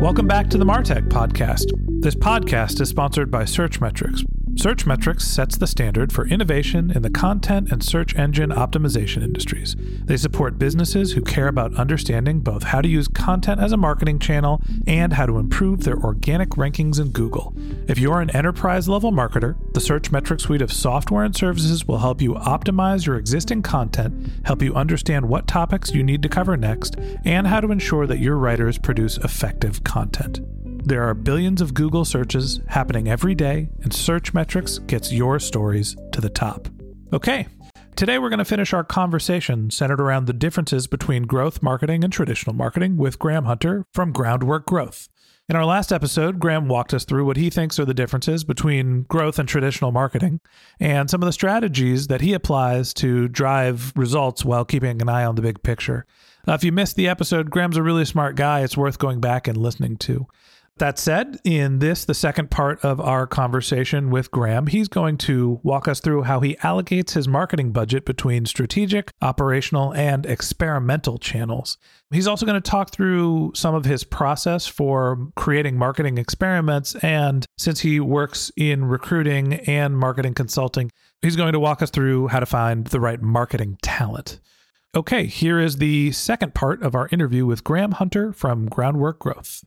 Welcome back to the Martech Podcast. This podcast is sponsored by Searchmetrics. Searchmetrics sets the standard for innovation in the content and search engine optimization industries. They support businesses who care about understanding both how to use content as a marketing channel and how to improve their organic rankings in Google. If you're an enterprise level marketer, the Search Searchmetrics suite of software and services will help you optimize your existing content, help you understand what topics you need to cover next, and how to ensure that your writers produce effective content. There are billions of Google searches happening every day, and Searchmetrics gets your stories to the top. Okay, today we're going to finish our conversation centered around the differences between growth marketing and traditional marketing with Graham Hunter from Groundwork Growth. In our last episode, Graham walked us through what he thinks are the differences between growth and traditional marketing and some of the strategies that he applies to drive results while keeping an eye on the big picture. Now, if you missed the episode, Graham's a really smart guy. It's worth going back and listening to. That said, in this, the second part of our conversation with Graham, he's going to walk us through how he allocates his marketing budget between strategic, operational, and experimental channels. He's also going to talk through some of his process for creating marketing experiments. And since he works in recruiting and marketing consulting, he's going to walk us through how to find the right marketing talent. Okay, here is the second part of our interview with Graham Hunter from Groundwork Growth.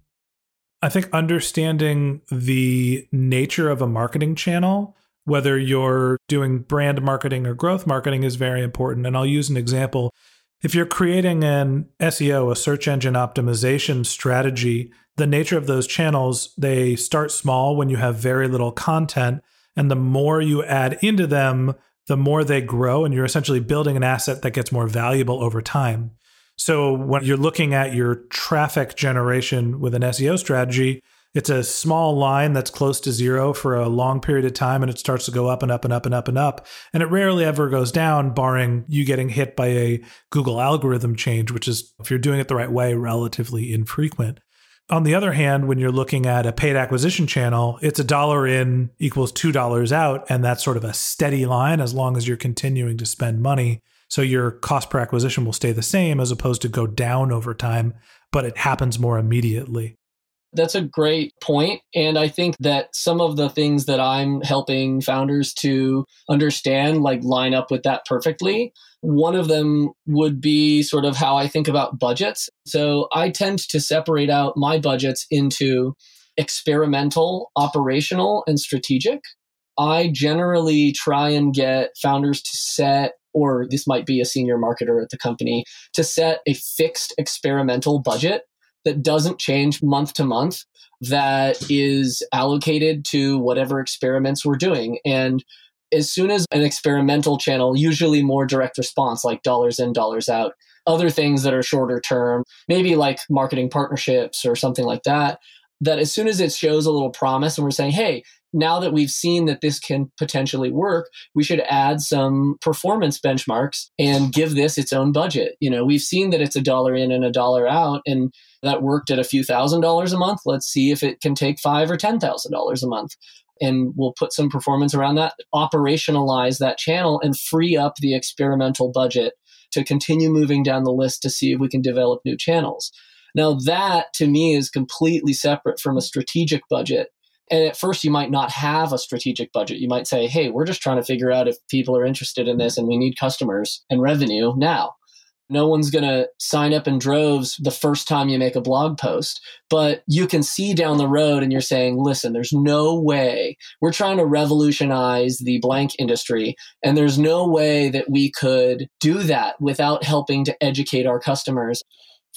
I think understanding the nature of a marketing channel, whether you're doing brand marketing or growth marketing, is very important. And I'll use an example. If you're creating an SEO, a search engine optimization strategy, the nature of those channels, they start small when you have very little content. And the more you add into them, the more they grow. And you're essentially building an asset that gets more valuable over time. So when you're looking at your traffic generation with an SEO strategy, it's a small line that's close to zero for a long period of time and it starts to go up and up and up and up and up. And it rarely ever goes down, barring you getting hit by a Google algorithm change, which is, if you're doing it the right way, relatively infrequent. On the other hand, when you're looking at a paid acquisition channel, it's a dollar in equals $2 out. And that's sort of a steady line as long as you're continuing to spend money. So your cost per acquisition will stay the same as opposed to go down over time, but it happens more immediately. That's a great point. And I think that some of the things that I'm helping founders to understand, like line up with that perfectly. One of them would be sort of how I think about budgets. So I tend to separate out my budgets into experimental, operational, and strategic. I generally try and get founders to set or this might be a senior marketer at the company, to set a fixed experimental budget that doesn't change month to month, that is allocated to whatever experiments we're doing. And as soon as an experimental channel, usually more direct response, like dollars in, dollars out, other things that are shorter term, maybe like marketing partnerships or something like that, that as soon as it shows a little promise and we're saying, hey, now that we've seen that this can potentially work, we should add some performance benchmarks and give this its own budget. You know, we've seen that it's a dollar in and a dollar out, and that worked at a few thousand dollars a month. Let's see if it can take five or ten thousand dollars a month. and we'll put some performance around that, operationalize that channel, and free up the experimental budget to continue moving down the list to see if we can develop new channels. Now, that to me is completely separate from a strategic budget. And at first, you might not have a strategic budget. You might say, hey, we're just trying to figure out if people are interested in this and we need customers and revenue now. No one's going to sign up in droves the first time you make a blog post, but you can see down the road and you're saying, listen, there's no way we're trying to revolutionize the blank industry. And there's no way that we could do that without helping to educate our customers.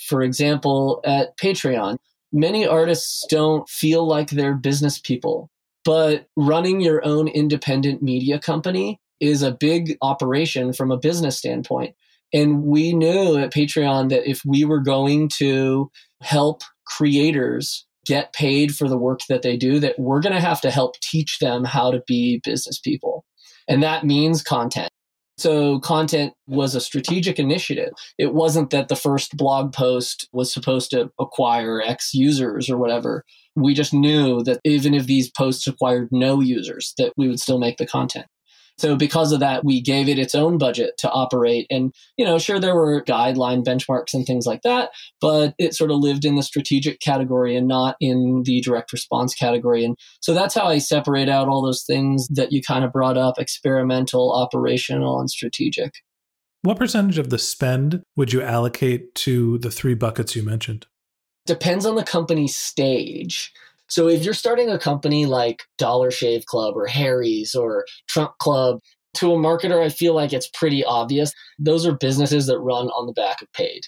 For example, at Patreon, many artists don't feel like they're business people, but running your own independent media company is a big operation from a business standpoint. And we knew at Patreon that if we were going to help creators get paid for the work that they do, that we're going to have to help teach them how to be business people. And that means content. So, content was a strategic initiative. It wasn't that the first blog post was supposed to acquire X users or whatever. We just knew that even if these posts acquired no users, that we would still make the content. So because of that, we gave it its own budget to operate. And, you know, sure, there were guideline benchmarks and things like that, but it sort of lived in the strategic category and not in the direct response category. And so that's how I separate out all those things that you kind of brought up experimental, operational, and strategic. What percentage of the spend would you allocate to the three buckets you mentioned? Depends on the company stage. So if you're starting a company like Dollar Shave Club or Harry's or Trunk Club, to a marketer, I feel like it's pretty obvious. Those are businesses that run on the back of paid.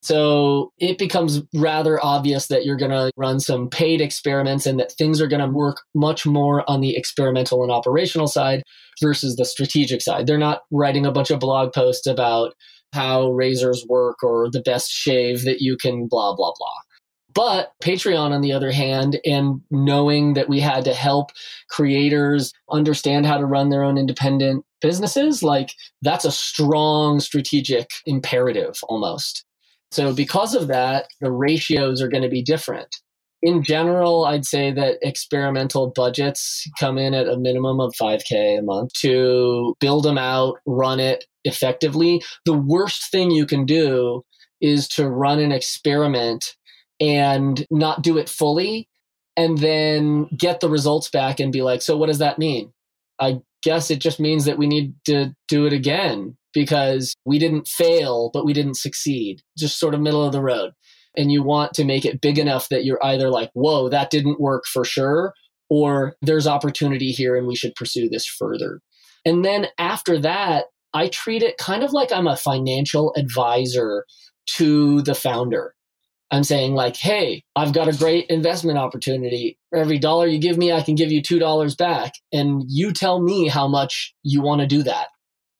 So it becomes rather obvious that you're going to run some paid experiments and that things are going to work much more on the experimental and operational side versus the strategic side. They're not writing a bunch of blog posts about how razors work or the best shave that you can blah, blah, blah. But Patreon, on the other hand, and knowing that we had to help creators understand how to run their own independent businesses, like that's a strong strategic imperative almost. So, because of that, the ratios are going to be different. In general, I'd say that experimental budgets come in at a minimum of 5K a month to build them out, run it effectively. The worst thing you can do is to run an experiment and not do it fully and then get the results back and be like, so what does that mean? I guess it just means that we need to do it again because we didn't fail, but we didn't succeed. Just sort of middle of the road. And you want to make it big enough that you're either like, whoa, that didn't work for sure, or there's opportunity here and we should pursue this further. And then after that, I treat it kind of like I'm a financial advisor to the founder. I'm saying like, hey, I've got a great investment opportunity. For every dollar you give me, I can give you two dollars back. And you tell me how much you want to do that.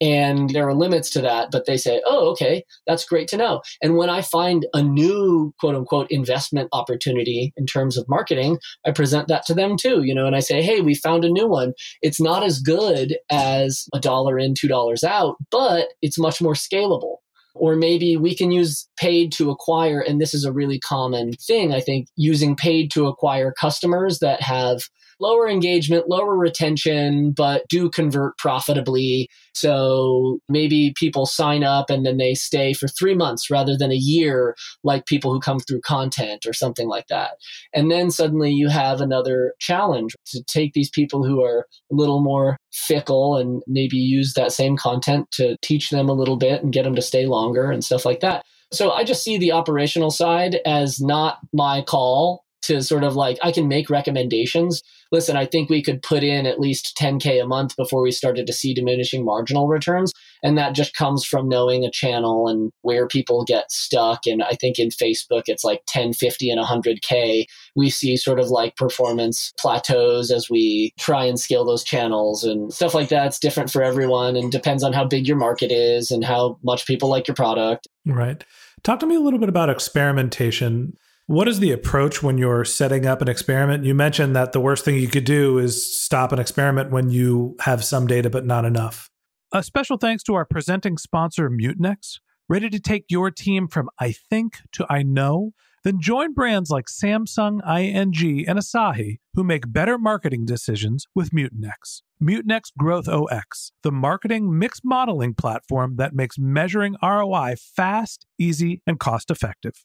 And there are limits to that, but they say, oh, okay, that's great to know. And when I find a new quote unquote investment opportunity in terms of marketing, I present that to them too, you know, and I say, hey, we found a new one. It's not as good as a dollar in, two dollars out, but it's much more scalable. Or maybe we can use paid to acquire, and this is a really common thing, I think, using paid to acquire customers that have lower engagement, lower retention, but do convert profitably. So maybe people sign up and then they stay for three months rather than a year, like people who come through content or something like that. And then suddenly you have another challenge to take these people who are a little more fickle and maybe use that same content to teach them a little bit and get them to stay longer and stuff like that. So I just see the operational side as not my call to sort of like I can make recommendations. Listen, I think we could put in at least 10k a month before we started to see diminishing marginal returns, and that just comes from knowing a channel and where people get stuck. And I think in Facebook it's like 10, 50, and 100k. We see sort of like performance plateaus as we try and scale those channels and stuff like that. It's different for everyone and depends on how big your market is and how much people like your product. Right. Talk to me a little bit about experimentation. What is the approach when you're setting up an experiment? You mentioned that the worst thing you could do is stop an experiment when you have some data but not enough. A special thanks to our presenting sponsor, Mutinex, ready to take your team from I think to I know. Then join brands like Samsung, ING, and Asahi who make better marketing decisions with Mutinex. Mutinex Growth OS, the marketing mix modeling platform that makes measuring ROI fast, easy, and cost effective.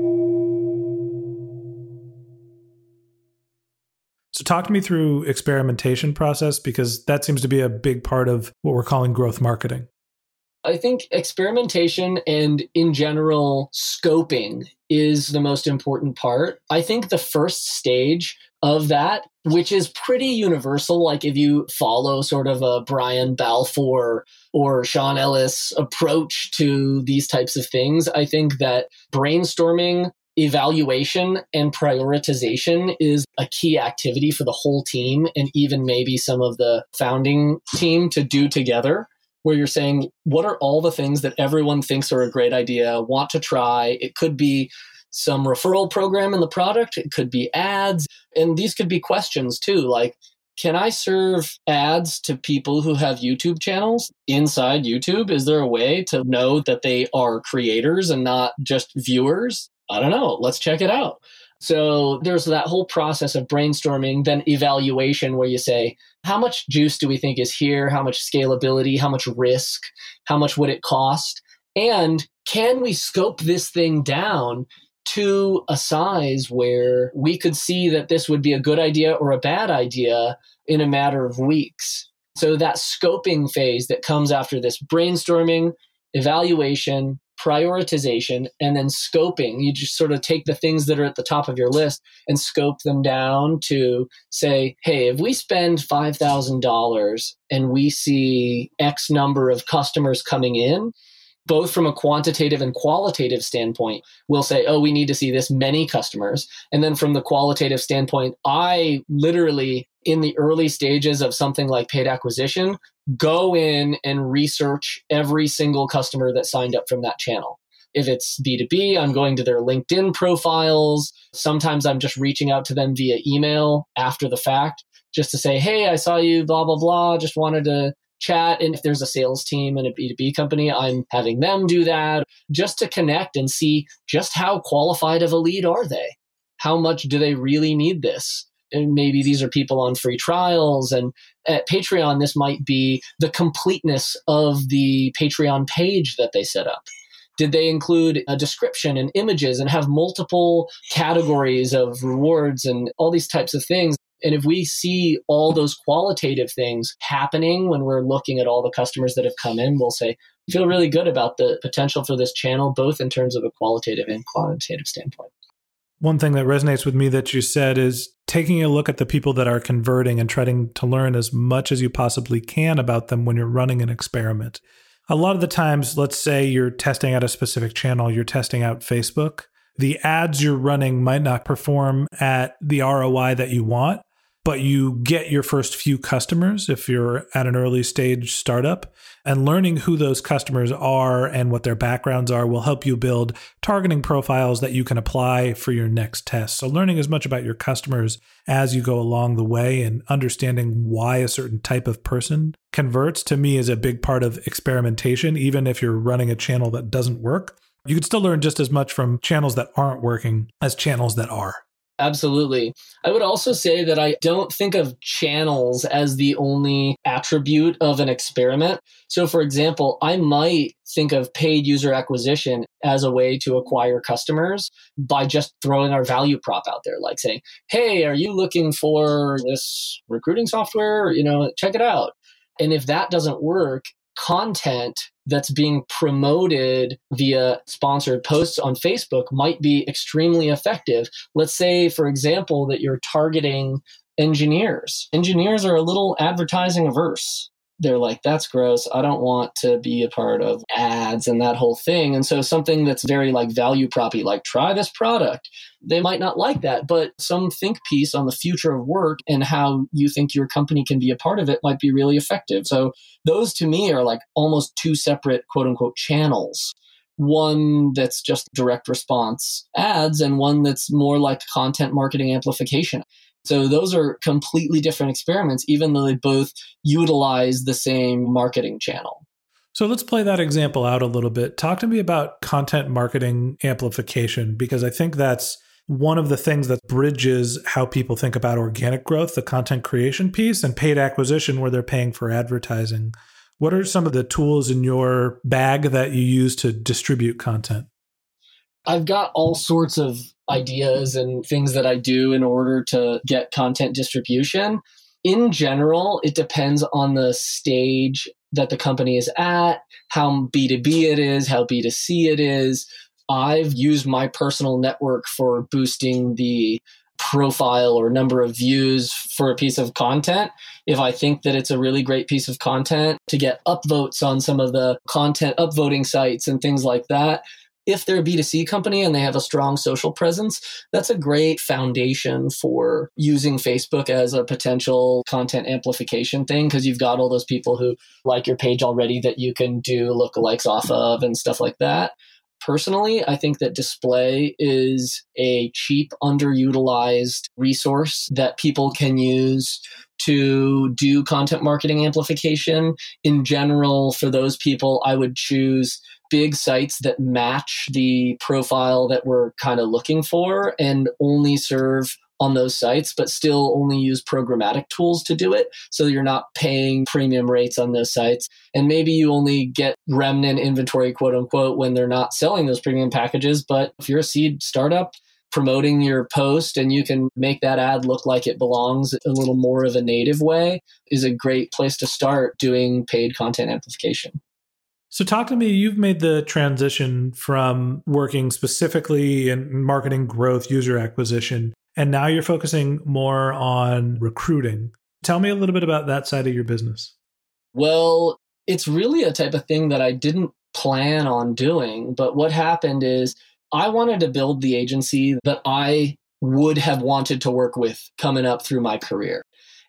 So talk to me through experimentation process because that seems to be a big part of what we're calling growth marketing. I think experimentation and in general scoping is the most important part. I think the first stage of that, which is pretty universal, like if you follow sort of a Brian Balfour or Sean Ellis approach to these types of things, I think that brainstorming evaluation and prioritization is a key activity for the whole team and even maybe some of the founding team to do together where you're saying what are all the things that everyone thinks are a great idea want to try it could be some referral program in the product it could be ads and these could be questions too like can I serve ads to people who have YouTube channels inside YouTube? Is there a way to know that they are creators and not just viewers? I don't know. Let's check it out. So there's that whole process of brainstorming, then evaluation, where you say, how much juice do we think is here? How much scalability? How much risk? How much would it cost? And can we scope this thing down to a size where we could see that this would be a good idea or a bad idea in a matter of weeks? So that scoping phase that comes after this brainstorming, evaluation, prioritization and then scoping. You just sort of take the things that are at the top of your list and scope them down to say, hey, if we spend $5,000 and we see X number of customers coming in, both from a quantitative and qualitative standpoint, we'll say, oh, we need to see this many customers. And then from the qualitative standpoint, I literally, in the early stages of something like paid acquisition, go in and research every single customer that signed up from that channel. If it's B2B, I'm going to their LinkedIn profiles. Sometimes I'm just reaching out to them via email after the fact just to say, hey, I saw you, blah, blah, blah. Just wanted to chat. And if there's a sales team and a B2B company, I'm having them do that just to connect and see just how qualified of a lead are they? How much do they really need this? Maybe these are people on free trials. And at Patreon, this might be the completeness of the Patreon page that they set up. Did they include a description and images and have multiple categories of rewards and all these types of things? And if we see all those qualitative things happening when we're looking at all the customers that have come in, we'll say, feel really good about the potential for this channel, both in terms of a qualitative and quantitative standpoint. One thing that resonates with me that you said is taking a look at the people that are converting and trying to learn as much as you possibly can about them when you're running an experiment. A lot of the times, let's say you're testing out a specific channel, you're testing out Facebook. The ads you're running might not perform at the ROI that you want, but you get your first few customers if you're at an early stage startup. And learning who those customers are and what their backgrounds are will help you build targeting profiles that you can apply for your next test. So, learning as much about your customers as you go along the way and understanding why a certain type of person converts to me is a big part of experimentation, even if you're running a channel that doesn't work. You can still learn just as much from channels that aren't working as channels that are. Absolutely. I would also say that I don't think of channels as the only attribute of an experiment. So, for example, I might think of paid user acquisition as a way to acquire customers by just throwing our value prop out there, like saying, Hey, are you looking for this recruiting software? You know, check it out. And if that doesn't work, content that's being promoted via sponsored posts on Facebook might be extremely effective. Let's say, for example, that you're targeting engineers. Engineers are a little advertising averse they're like, that's gross. I don't want to be a part of ads and that whole thing. And so something that's very like value proppy, like try this product, they might not like that. But some think piece on the future of work and how you think your company can be a part of it might be really effective. So those to me are like almost two separate quote unquote channels one that's just direct response ads and one that's more like content marketing amplification. So those are completely different experiments, even though they both utilize the same marketing channel. So let's play that example out a little bit. Talk to me about content marketing amplification, because I think that's one of the things that bridges how people think about organic growth, the content creation piece, and paid acquisition, where they're paying for advertising. What are some of the tools in your bag that you use to distribute content? I've got all sorts of ideas and things that I do in order to get content distribution. In general, it depends on the stage that the company is at, how B2B it is, how B2C it is. I've used my personal network for boosting the profile or number of views for a piece of content. If I think that it's a really great piece of content to get upvotes on some of the content upvoting sites and things like that, if they're a B2C company and they have a strong social presence, that's a great foundation for using Facebook as a potential content amplification thing because you've got all those people who like your page already that you can do lookalikes off of and stuff like that. Personally, I think that display is a cheap, underutilized resource that people can use to do content marketing amplification. In general, for those people, I would choose big sites that match the profile that we're kind of looking for and only serve on those sites, but still only use programmatic tools to do it. So you're not paying premium rates on those sites. And maybe you only get remnant inventory, quote unquote, when they're not selling those premium packages. But if you're a seed startup, promoting your post and you can make that ad look like it belongs a little more of a native way is a great place to start doing paid content amplification. So, talk to me. You've made the transition from working specifically in marketing growth, user acquisition, and now you're focusing more on recruiting. Tell me a little bit about that side of your business. Well, it's really a type of thing that I didn't plan on doing. But what happened is I wanted to build the agency that I would have wanted to work with coming up through my career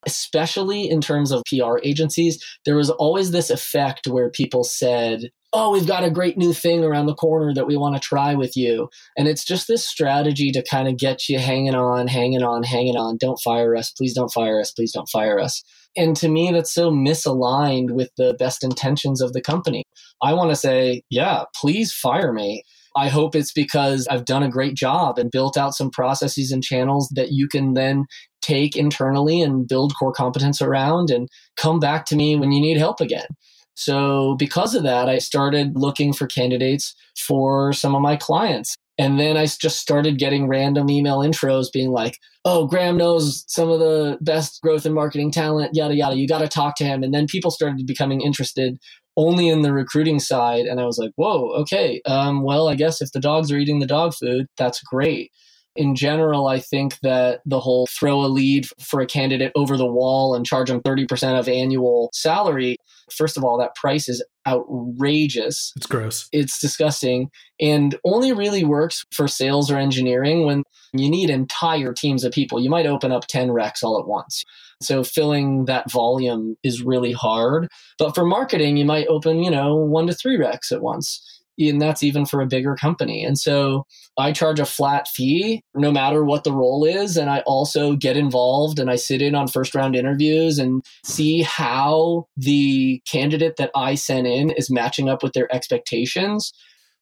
especially in terms of PR agencies, there was always this effect where people said, Oh, we've got a great new thing around the corner that we want to try with you. And it's just this strategy to kind of get you hanging on, hanging on, hanging on. Don't fire us. Please don't fire us. Please don't fire us. And to me, that's so misaligned with the best intentions of the company. I want to say, yeah, please fire me. I hope it's because I've done a great job and built out some processes and channels that you can then take internally and build core competence around and come back to me when you need help again. So, because of that, I started looking for candidates for some of my clients. And then I just started getting random email intros being like, oh, Graham knows some of the best growth and marketing talent, yada, yada. You got to talk to him. And then people started becoming interested only in the recruiting side. And I was like, whoa, okay. Um, well, I guess if the dogs are eating the dog food, that's great. In general, I think that the whole throw a lead for a candidate over the wall and charge them 30% of annual salary, first of all, that price is outrageous. It's gross. It's disgusting and only really works for sales or engineering when you need entire teams of people. You might open up 10 recs all at once. So filling that volume is really hard. But for marketing, you might open, you know, one to three recs at once and that's even for a bigger company. And so I charge a flat fee no matter what the role is. And I also get involved and I sit in on first round interviews and see how the candidate that I sent in is matching up with their expectations.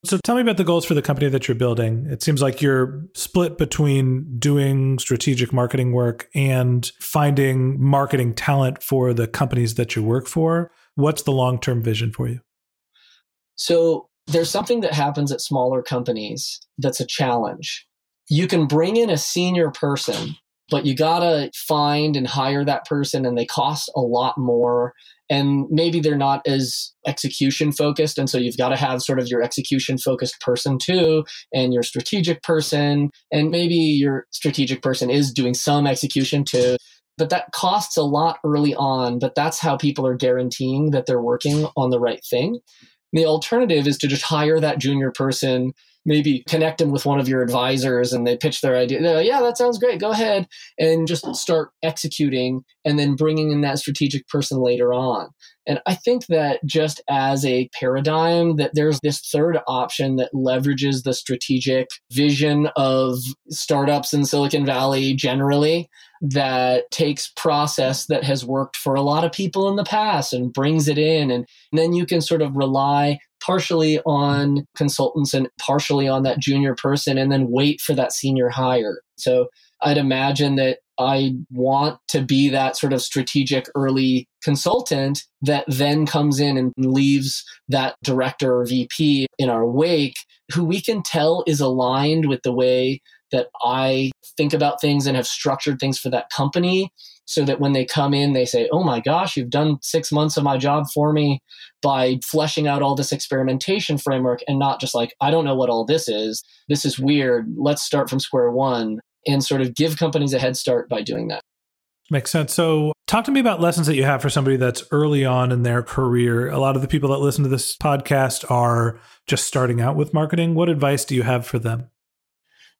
So tell me about the goals for the company that you're building. It seems like you're split between doing strategic marketing work and finding marketing talent for the companies that you work for. What's the long term vision for you? So there's something that happens at smaller companies that's a challenge. You can bring in a senior person, but you gotta find and hire that person, and they cost a lot more. And maybe they're not as execution focused. And so you've got to have sort of your execution focused person too, and your strategic person. And maybe your strategic person is doing some execution too but that costs a lot early on but that's how people are guaranteeing that they're working on the right thing the alternative is to just hire that junior person, maybe connect them with one of your advisors and they pitch their idea. Like, yeah, that sounds great. Go ahead and just start executing and then bringing in that strategic person later on. And I think that just as a paradigm, that there's this third option that leverages the strategic vision of startups in Silicon Valley generally that takes process that has worked for a lot of people in the past and brings it in. And, and then you can sort of rely partially on consultants and partially on that junior person and then wait for that senior hire. So I'd imagine that I want to be that sort of strategic early consultant that then comes in and leaves that director or VP in our wake who we can tell is aligned with the way that I think about things and have structured things for that company so that when they come in, they say, Oh my gosh, you've done six months of my job for me by fleshing out all this experimentation framework and not just like, I don't know what all this is. This is weird. Let's start from square one and sort of give companies a head start by doing that. Makes sense. So, talk to me about lessons that you have for somebody that's early on in their career. A lot of the people that listen to this podcast are just starting out with marketing. What advice do you have for them?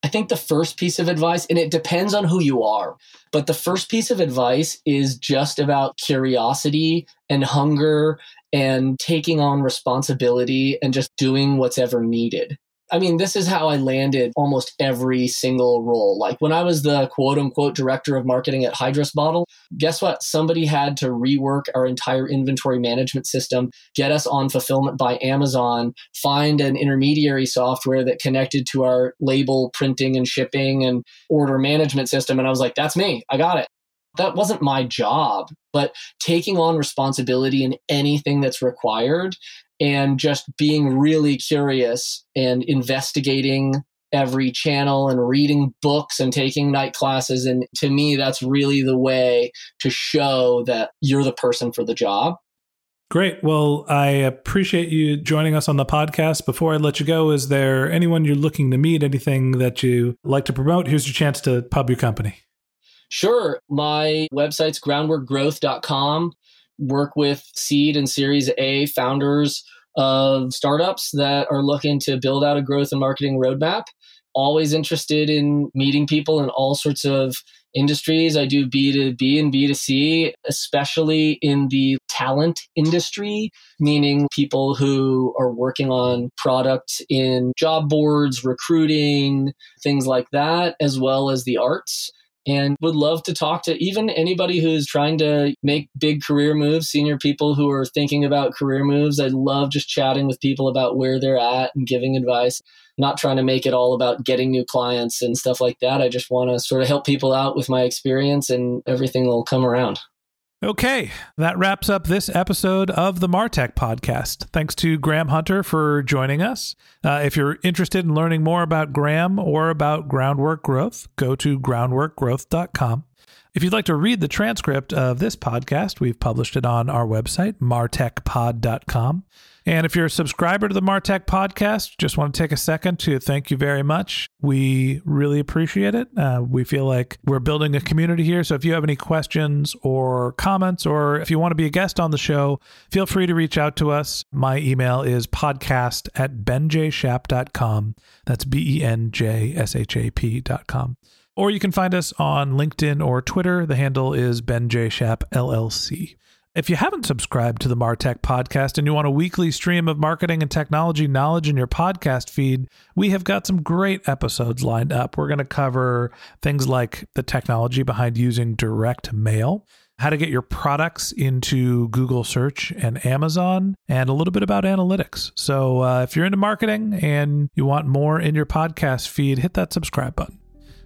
I think the first piece of advice, and it depends on who you are, but the first piece of advice is just about curiosity and hunger and taking on responsibility and just doing what's ever needed. I mean, this is how I landed almost every single role. Like when I was the quote unquote director of marketing at Hydros Bottle, guess what? Somebody had to rework our entire inventory management system, get us on fulfillment by Amazon, find an intermediary software that connected to our label printing and shipping and order management system. And I was like, that's me. I got it that wasn't my job but taking on responsibility in anything that's required and just being really curious and investigating every channel and reading books and taking night classes. And to me, that's really the way to show that you're the person for the job. Great. Well, I appreciate you joining us on the podcast. Before I let you go, is there anyone you're looking to meet? Anything that you like to promote? Here's your chance to pub your company. Sure. My website's groundworkgrowth.com work with seed and series A founders of startups that are looking to build out a growth and marketing roadmap. Always interested in meeting people in all sorts of industries. I do B2B and B2C, especially in the talent industry, meaning people who are working on products in job boards, recruiting, things like that, as well as the arts and would love to talk to even anybody who's trying to make big career moves, senior people who are thinking about career moves. I love just chatting with people about where they're at and giving advice. Not trying to make it all about getting new clients and stuff like that. I just want to sort of help people out with my experience and everything will come around. Okay, that wraps up this episode of the Martech podcast. Thanks to Graham Hunter for joining us. Uh, if you're interested in learning more about Graham or about groundwork growth, go to groundworkgrowth.com. If you'd like to read the transcript of this podcast, we've published it on our website, martechpod.com. And if you're a subscriber to the Martech podcast, just want to take a second to thank you very much. We really appreciate it. Uh, we feel like we're building a community here. So if you have any questions or comments, or if you want to be a guest on the show, feel free to reach out to us. My email is podcast at benjshap.com. That's B E N J S H A P.com. Or you can find us on LinkedIn or Twitter. The handle is Ben J. Shap LLC. If you haven't subscribed to the Martech podcast and you want a weekly stream of marketing and technology knowledge in your podcast feed, we have got some great episodes lined up. We're going to cover things like the technology behind using direct mail, how to get your products into Google search and Amazon, and a little bit about analytics. So uh, if you're into marketing and you want more in your podcast feed, hit that subscribe button.